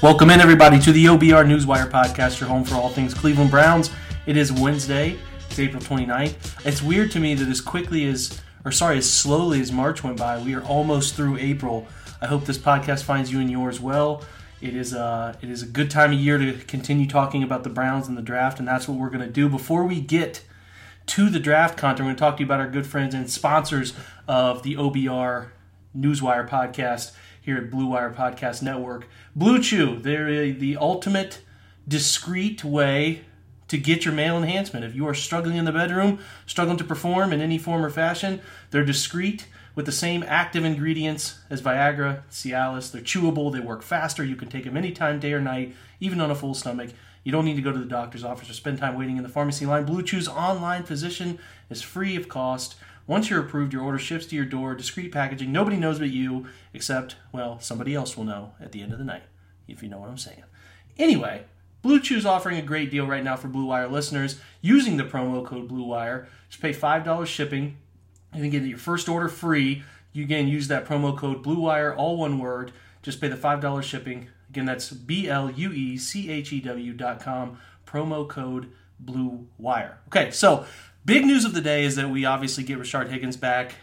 Welcome in, everybody, to the OBR Newswire podcast, your home for all things Cleveland Browns. It is Wednesday, it's April 29th. It's weird to me that as quickly as, or sorry, as slowly as March went by, we are almost through April. I hope this podcast finds you and yours well. It is, uh, it is a good time of year to continue talking about the Browns and the draft, and that's what we're going to do. Before we get to the draft content, we're going to talk to you about our good friends and sponsors of the OBR Newswire podcast here at Blue Wire Podcast Network. Blue Chew, they're the ultimate discreet way to get your male enhancement. If you are struggling in the bedroom, struggling to perform in any form or fashion, they're discreet with the same active ingredients as Viagra, Cialis. They're chewable, they work faster. You can take them anytime, day or night, even on a full stomach. You don't need to go to the doctor's office or spend time waiting in the pharmacy line. Blue Chew's online physician is free of cost. Once you're approved, your order ships to your door, discreet packaging. Nobody knows but you, except, well, somebody else will know at the end of the night, if you know what I'm saying. Anyway, Blue Chew's offering a great deal right now for Blue Wire listeners using the promo code Blue Wire. Just pay $5 shipping and then get your first order free. You again use that promo code Blue Wire, all one word. Just pay the $5 shipping. Again, that's B L U E C H E W dot com, promo code Blue Wire. Okay, so Big news of the day is that we obviously get Rashard Higgins back.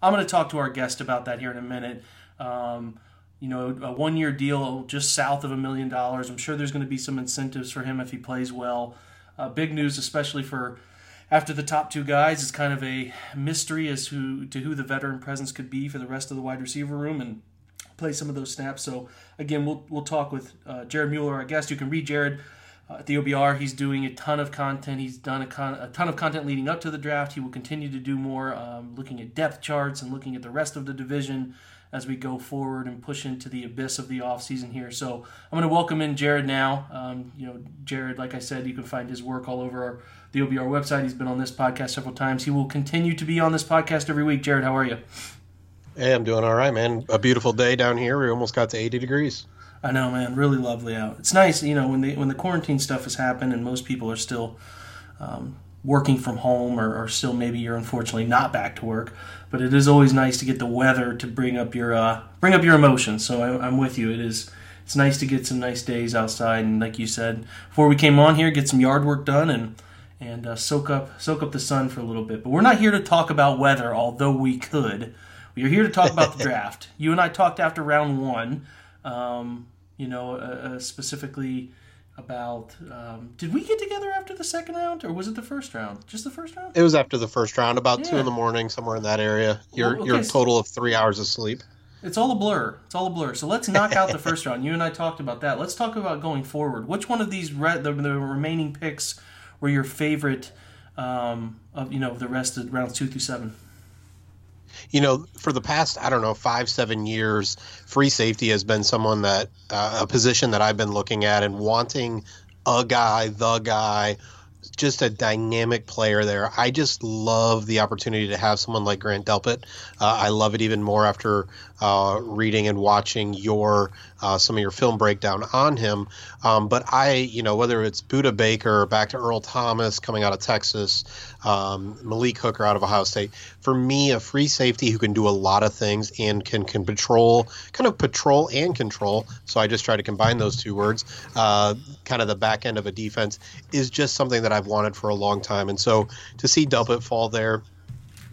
I'm going to talk to our guest about that here in a minute. Um, you know, a one year deal just south of a million dollars. I'm sure there's going to be some incentives for him if he plays well. Uh, big news, especially for after the top two guys, is kind of a mystery as to, to who the veteran presence could be for the rest of the wide receiver room and play some of those snaps. So, again, we'll, we'll talk with uh, Jared Mueller, our guest. You can read Jared at the OBR, he's doing a ton of content. He's done a, con- a, ton of content leading up to the draft. He will continue to do more, um, looking at depth charts and looking at the rest of the division as we go forward and push into the abyss of the offseason here. So I'm going to welcome in Jared now. Um, you know, Jared, like I said, you can find his work all over our, the OBR website. He's been on this podcast several times. He will continue to be on this podcast every week. Jared, how are you? Hey, I'm doing all right, man. A beautiful day down here. We almost got to 80 degrees. I know, man. Really lovely out. It's nice, you know, when the when the quarantine stuff has happened and most people are still um, working from home or, or, still maybe you're unfortunately not back to work. But it is always nice to get the weather to bring up your uh, bring up your emotions. So I, I'm with you. It is it's nice to get some nice days outside and like you said before we came on here, get some yard work done and and uh, soak up soak up the sun for a little bit. But we're not here to talk about weather, although we could. We're here to talk about the draft. You and I talked after round one. Um, you know, uh, uh, specifically about. Um, did we get together after the second round, or was it the first round? Just the first round? It was after the first round, about yeah. two in the morning, somewhere in that area. Your well, okay, your total of three hours of sleep. It's all a blur. It's all a blur. So let's knock out the first round. You and I talked about that. Let's talk about going forward. Which one of these re- the, the remaining picks were your favorite um, of you know the rest of rounds two through seven? You know, for the past, I don't know, five, seven years, free safety has been someone that, uh, a position that I've been looking at and wanting a guy, the guy, just a dynamic player there. I just love the opportunity to have someone like Grant Delpit. Uh, I love it even more after uh, reading and watching your uh, some of your film breakdown on him. Um, but I, you know, whether it's Budda Baker, back to Earl Thomas coming out of Texas, um, Malik Hooker out of Ohio State. For me, a free safety who can do a lot of things and can can patrol, kind of patrol and control. So I just try to combine those two words. Uh, kind of the back end of a defense is just something that I've wanted for a long time. And so to see Delpit fall there,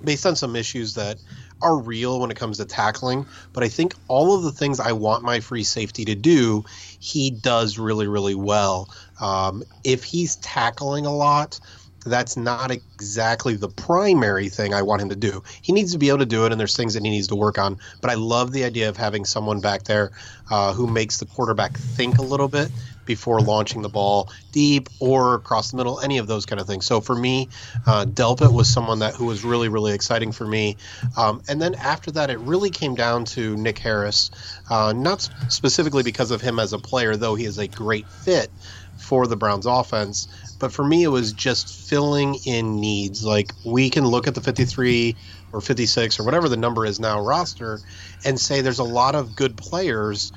based on some issues that are real when it comes to tackling, but I think all of the things I want my free safety to do, he does really, really well. Um, if he's tackling a lot, that's not exactly the primary thing I want him to do. He needs to be able to do it, and there's things that he needs to work on. But I love the idea of having someone back there uh, who makes the quarterback think a little bit before launching the ball deep or across the middle, any of those kind of things. So for me, uh, Delpit was someone that who was really really exciting for me. Um, and then after that, it really came down to Nick Harris, uh, not specifically because of him as a player, though he is a great fit for the Browns offense. But for me, it was just filling in needs. Like we can look at the 53 or 56 or whatever the number is now roster and say there's a lot of good players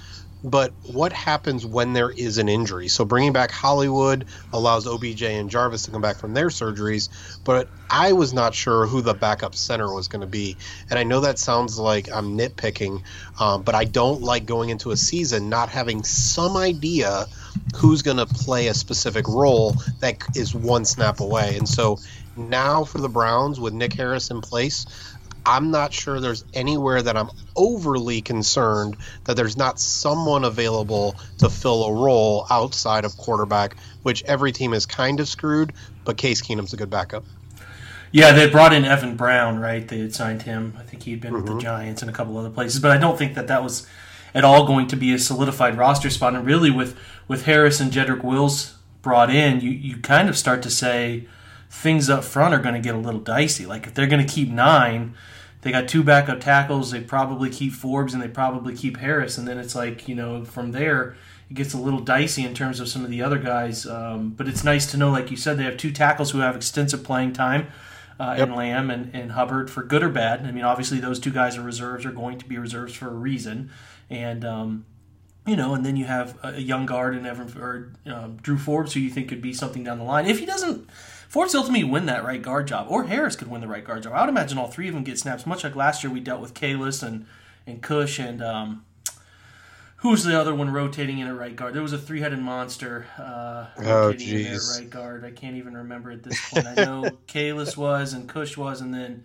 but what happens when there is an injury? So bringing back Hollywood allows OBJ and Jarvis to come back from their surgeries, but I was not sure who the backup center was going to be. And I know that sounds like I'm nitpicking, um, but I don't like going into a season not having some idea who's going to play a specific role that is one snap away. And so now for the Browns with Nick Harris in place, I'm not sure there's anywhere that I'm overly concerned that there's not someone available to fill a role outside of quarterback, which every team is kind of screwed, but Case Keenum's a good backup. Yeah, they brought in Evan Brown, right? They had signed him. I think he'd been mm-hmm. with the mm-hmm. Giants and a couple other places, but I don't think that that was at all going to be a solidified roster spot. And really, with with Harris and Jedrick Wills brought in, you you kind of start to say things up front are going to get a little dicey. Like if they're going to keep nine, they got two backup tackles. They probably keep Forbes and they probably keep Harris, and then it's like you know from there it gets a little dicey in terms of some of the other guys. Um, but it's nice to know, like you said, they have two tackles who have extensive playing time. Uh, yep. Lamm and, and Hubbard for good or bad. I mean, obviously those two guys are reserves are going to be reserves for a reason, and um, you know, and then you have a young guard and Evan or um, Drew Forbes, who you think could be something down the line. If he doesn't, Forbes ultimately win that right guard job, or Harris could win the right guard job. I would imagine all three of them get snaps, much like last year we dealt with Kalis and and Kush and um, who's the other one rotating in at right guard? There was a three headed monster uh, oh, jeez. right guard. I can't even remember at this point. I know Kalis was and Kush was, and then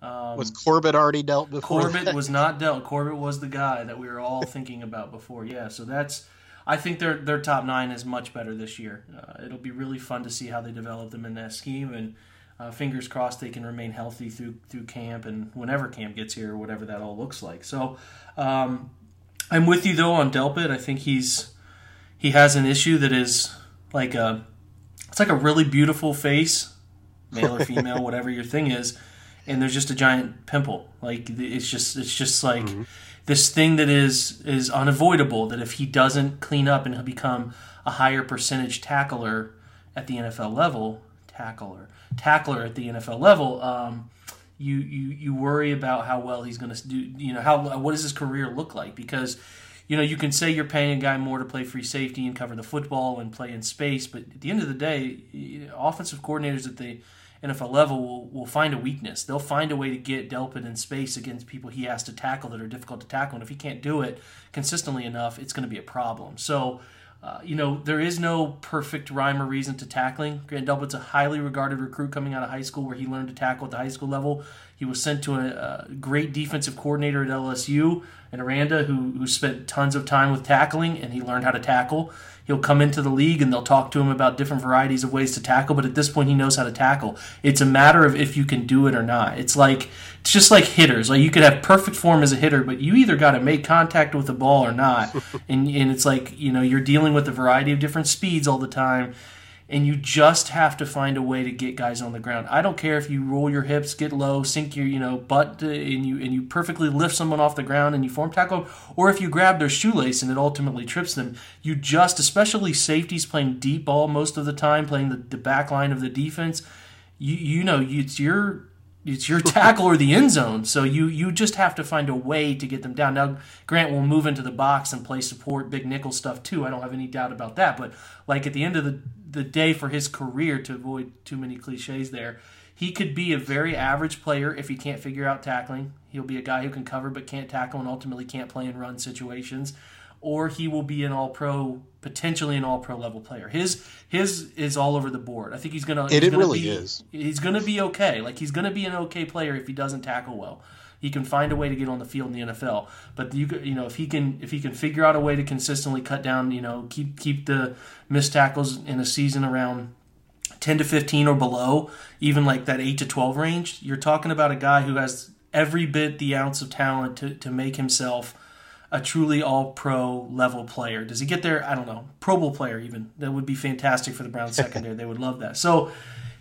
um, was Corbett already dealt before? Corbett that? was not dealt. Corbett was the guy that we were all thinking about before. Yeah, so that's. I think their their top nine is much better this year. Uh, it'll be really fun to see how they develop them in that scheme, and uh, fingers crossed they can remain healthy through through camp and whenever camp gets here, whatever that all looks like. So, um, I'm with you though on Delpit. I think he's he has an issue that is like a it's like a really beautiful face, male or female, whatever your thing is and there's just a giant pimple. Like it's just it's just like mm-hmm. This thing that is is unavoidable. That if he doesn't clean up and become a higher percentage tackler at the NFL level, tackler tackler at the NFL level, um, you you you worry about how well he's going to do. You know how what does his career look like because. You know, you can say you're paying a guy more to play free safety and cover the football and play in space, but at the end of the day, offensive coordinators at the NFL level will, will find a weakness. They'll find a way to get Delpit in space against people he has to tackle that are difficult to tackle. And if he can't do it consistently enough, it's going to be a problem. So, uh, you know, there is no perfect rhyme or reason to tackling. Grant Delpit's a highly regarded recruit coming out of high school where he learned to tackle at the high school level. He was sent to a, a great defensive coordinator at LSU, and Aranda, who, who spent tons of time with tackling, and he learned how to tackle. He'll come into the league and they'll talk to him about different varieties of ways to tackle but at this point he knows how to tackle. It's a matter of if you can do it or not. It's like it's just like hitters. Like you could have perfect form as a hitter but you either got to make contact with the ball or not. And, and it's like you know you're dealing with a variety of different speeds all the time and you just have to find a way to get guys on the ground. I don't care if you roll your hips, get low, sink your you know butt, to, and you and you perfectly lift someone off the ground and you form tackle, or if you grab their shoelace and it ultimately trips them. You just, especially safeties playing deep ball most of the time, playing the, the back line of the defense. You you know it's your it's your tackle or the end zone. So you you just have to find a way to get them down. Now Grant will move into the box and play support big nickel stuff too. I don't have any doubt about that. But like at the end of the the day for his career to avoid too many cliches there. He could be a very average player if he can't figure out tackling. He'll be a guy who can cover but can't tackle and ultimately can't play in run situations. Or he will be an all pro, potentially an all pro level player. His his is all over the board. I think he's gonna. It, he's it really be, is. He's gonna be okay. Like he's gonna be an okay player if he doesn't tackle well. He can find a way to get on the field in the NFL. But you you know if he can if he can figure out a way to consistently cut down you know keep keep the missed tackles in a season around 10 to 15 or below, even like that 8 to 12 range, you're talking about a guy who has every bit the ounce of talent to, to make himself a truly all pro level player. Does he get there? I don't know. Pro Bowl player, even. That would be fantastic for the Browns secondary. they would love that. So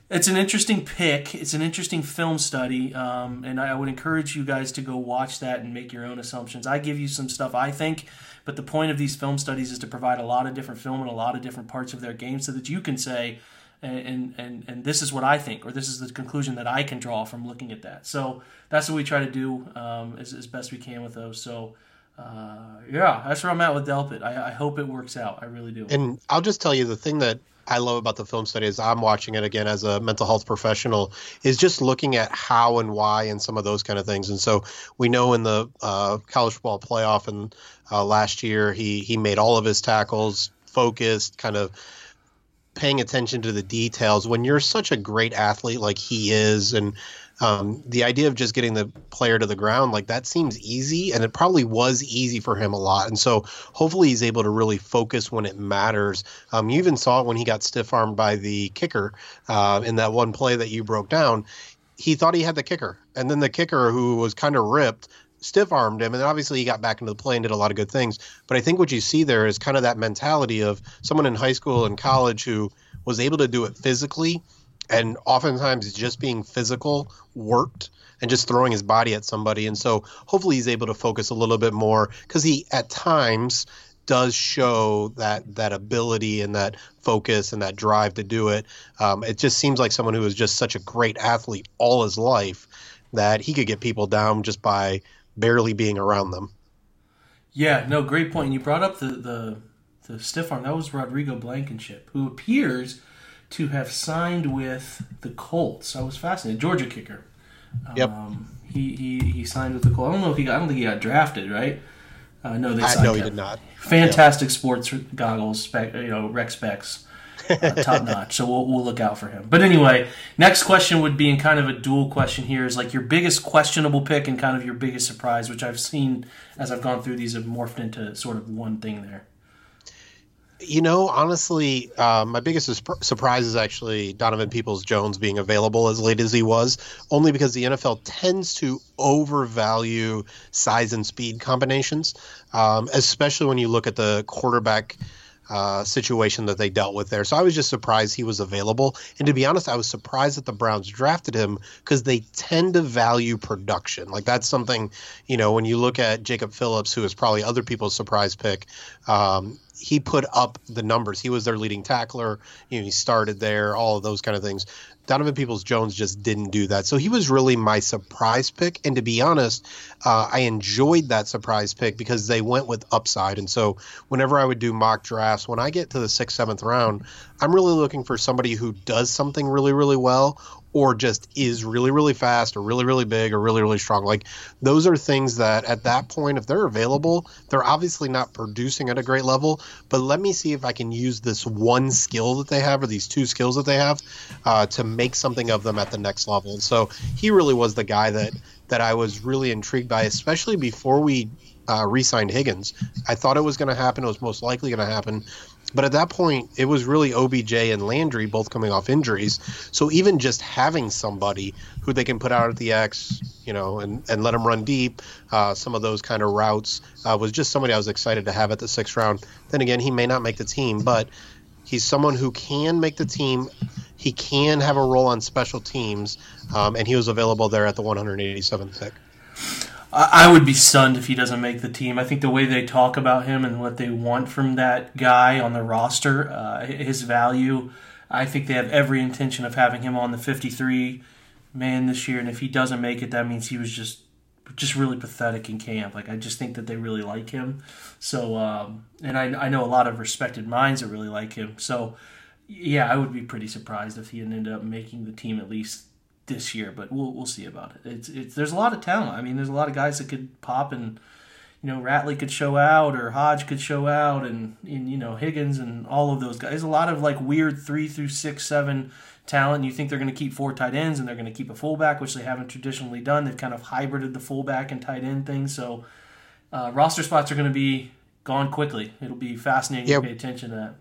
it's an interesting pick. It's an interesting film study. Um, and I would encourage you guys to go watch that and make your own assumptions. I give you some stuff I think, but the point of these film studies is to provide a lot of different film and a lot of different parts of their game so that you can say, and and and this is what I think, or this is the conclusion that I can draw from looking at that. So that's what we try to do um, as, as best we can with those. So uh, yeah, that's where I'm at with Delpit. I, I hope it works out. I really do. And I'll just tell you the thing that I love about the film study is I'm watching it again as a mental health professional is just looking at how and why and some of those kind of things. And so we know in the uh, college football playoff and uh, last year he he made all of his tackles focused, kind of paying attention to the details. When you're such a great athlete like he is, and um, the idea of just getting the player to the ground like that seems easy and it probably was easy for him a lot and so hopefully he's able to really focus when it matters. Um, you even saw it when he got stiff armed by the kicker uh, in that one play that you broke down. He thought he had the kicker and then the kicker who was kind of ripped stiff armed him and obviously he got back into the play and did a lot of good things. But i think what you see there is kind of that mentality of someone in high school and college who was able to do it physically and oftentimes just being physical worked and just throwing his body at somebody. And so hopefully he's able to focus a little bit more because he at times does show that that ability and that focus and that drive to do it. Um, it just seems like someone who is just such a great athlete all his life that he could get people down just by barely being around them. Yeah no great point. You brought up the the, the stiff arm. That was rodrigo blankenship who appears to have signed with the Colts. I was fascinated. Georgia kicker. Yep. Um, he, he he signed with the Colts. I don't know if he got. I don't think he got drafted, right? Uh, no, they signed no, he did not. Fantastic sports goggles, spec, you know, rec specs, uh, top notch. So we'll, we'll look out for him. But anyway, next question would be in kind of a dual question here is like your biggest questionable pick and kind of your biggest surprise, which I've seen as I've gone through these have morphed into sort of one thing there. You know, honestly, uh, my biggest surprise is actually Donovan Peoples Jones being available as late as he was, only because the NFL tends to overvalue size and speed combinations, um, especially when you look at the quarterback. Uh, situation that they dealt with there. So I was just surprised he was available. And to be honest, I was surprised that the Browns drafted him because they tend to value production. Like that's something, you know, when you look at Jacob Phillips, who is probably other people's surprise pick, um, he put up the numbers. He was their leading tackler. You know, he started there, all of those kind of things. Donovan Peoples Jones just didn't do that. So he was really my surprise pick. And to be honest, uh, I enjoyed that surprise pick because they went with upside. And so whenever I would do mock drafts, when I get to the sixth, seventh round, I'm really looking for somebody who does something really, really well or just is really really fast or really really big or really really strong. Like those are things that at that point if they're available they're obviously not producing at a great level but let me see if i can use this one skill that they have or these two skills that they have uh, to make something of them at the next level. And so he really was the guy that that i was really intrigued by especially before we uh, re-signed higgins. I thought it was going to happen. It was most likely going to happen but at that point, it was really OBJ and Landry both coming off injuries. So even just having somebody who they can put out at the X, you know, and, and let them run deep, uh, some of those kind of routes, uh, was just somebody I was excited to have at the sixth round. Then again, he may not make the team, but he's someone who can make the team. He can have a role on special teams, um, and he was available there at the 187th pick. I would be stunned if he doesn't make the team. I think the way they talk about him and what they want from that guy on the roster, uh, his value, I think they have every intention of having him on the 53 man this year. And if he doesn't make it, that means he was just just really pathetic in camp. Like I just think that they really like him. So, um, and I, I know a lot of respected minds that really like him. So, yeah, I would be pretty surprised if he ended up making the team at least this year, but we'll we'll see about it. It's it's there's a lot of talent. I mean, there's a lot of guys that could pop and you know Ratley could show out or Hodge could show out and, and you know Higgins and all of those guys. There's a lot of like weird three through six, seven talent. You think they're going to keep four tight ends and they're going to keep a fullback, which they haven't traditionally done. They've kind of hybrided the fullback and tight end thing. So uh, roster spots are going to be gone quickly. It'll be fascinating yeah. to pay attention to that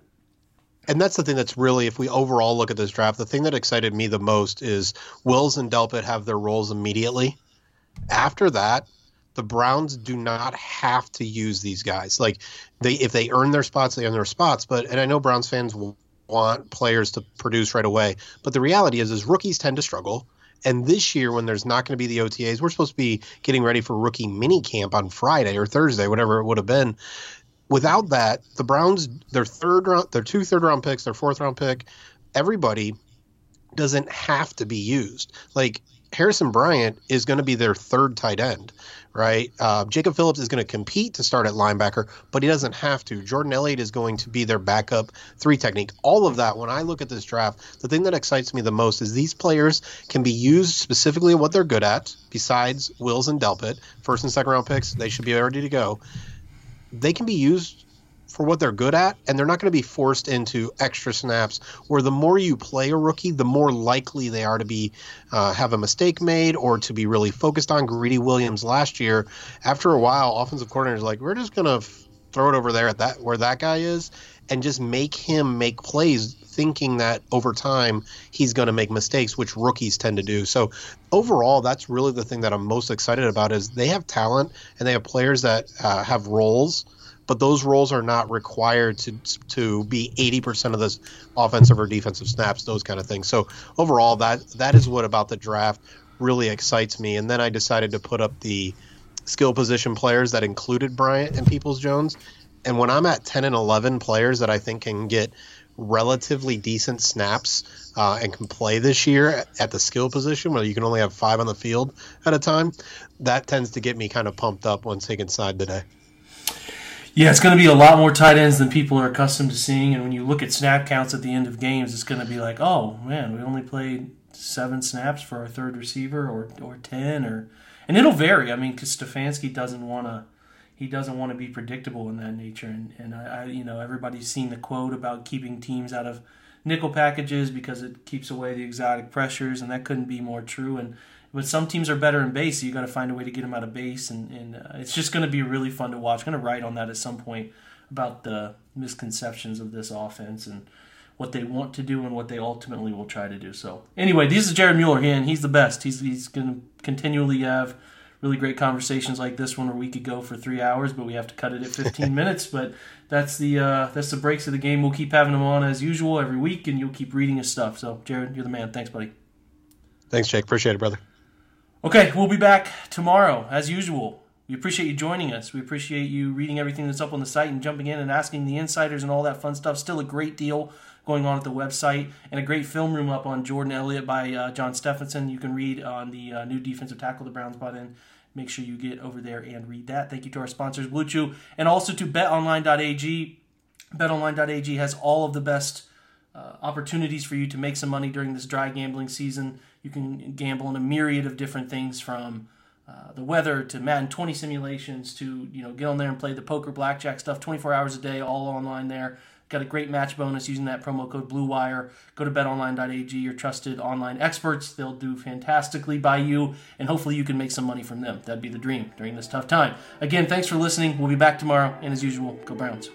and that's the thing that's really, if we overall look at this draft, the thing that excited me the most is Wills and Delpit have their roles immediately. After that, the Browns do not have to use these guys. Like they if they earn their spots, they earn their spots. But and I know Browns fans want players to produce right away, but the reality is is rookies tend to struggle. And this year, when there's not going to be the OTAs, we're supposed to be getting ready for rookie mini camp on Friday or Thursday, whatever it would have been. Without that, the Browns, their third round, their two third round picks, their fourth round pick, everybody doesn't have to be used. Like Harrison Bryant is going to be their third tight end, right? Uh, Jacob Phillips is going to compete to start at linebacker, but he doesn't have to. Jordan Elliott is going to be their backup three technique. All of that, when I look at this draft, the thing that excites me the most is these players can be used specifically what they're good at, besides Wills and Delpit, first and second round picks, they should be ready to go. They can be used for what they're good at, and they're not going to be forced into extra snaps. Where the more you play a rookie, the more likely they are to be uh, have a mistake made or to be really focused on. Greedy Williams last year, after a while, offensive coordinators like we're just going to throw it over there at that where that guy is, and just make him make plays, thinking that over time he's going to make mistakes, which rookies tend to do. So overall, that's really the thing that I'm most excited about is they have talent and they have players that uh, have roles but those roles are not required to to be 80% of the offensive or defensive snaps, those kind of things. So overall, that that is what about the draft really excites me. And then I decided to put up the skill position players that included Bryant and Peoples Jones. And when I'm at 10 and 11 players that I think can get relatively decent snaps uh, and can play this year at the skill position, where you can only have five on the field at a time, that tends to get me kind of pumped up once taking side today. Yeah, it's going to be a lot more tight ends than people are accustomed to seeing. And when you look at snap counts at the end of games, it's going to be like, oh man, we only played seven snaps for our third receiver, or or ten, or and it'll vary. I mean, because Stefanski doesn't want to. He doesn't want to be predictable in that nature, and, and I, I, you know, everybody's seen the quote about keeping teams out of nickel packages because it keeps away the exotic pressures, and that couldn't be more true. And but some teams are better in base, so you got to find a way to get them out of base, and, and uh, it's just going to be really fun to watch. I'm going to write on that at some point about the misconceptions of this offense and what they want to do and what they ultimately will try to do. So anyway, this is Jared Mueller, and he's the best. He's he's going to continually have really great conversations like this one where we could go for three hours, but we have to cut it at 15 minutes. But that's the uh, that's the breaks of the game. We'll keep having him on as usual every week, and you'll keep reading his stuff. So Jared, you're the man. Thanks, buddy. Thanks, Jake. Appreciate it, brother. Okay, we'll be back tomorrow as usual. We appreciate you joining us. We appreciate you reading everything that's up on the site and jumping in and asking the insiders and all that fun stuff. Still a great deal going on at the website and a great film room up on Jordan Elliott by uh, John Stephenson. You can read on the uh, new defensive tackle the Browns brought in. Make sure you get over there and read that. Thank you to our sponsors, Blue Chew, and also to betonline.ag. Betonline.ag has all of the best uh, opportunities for you to make some money during this dry gambling season. You can gamble on a myriad of different things from uh, the weather to Madden 20 simulations to you know get on there and play the poker blackjack stuff 24 hours a day all online there. Got a great match bonus using that promo code BlueWire. Go to betonline.ag, your trusted online experts. They'll do fantastically by you, and hopefully you can make some money from them. That'd be the dream during this tough time. Again, thanks for listening. We'll be back tomorrow, and as usual, go Browns.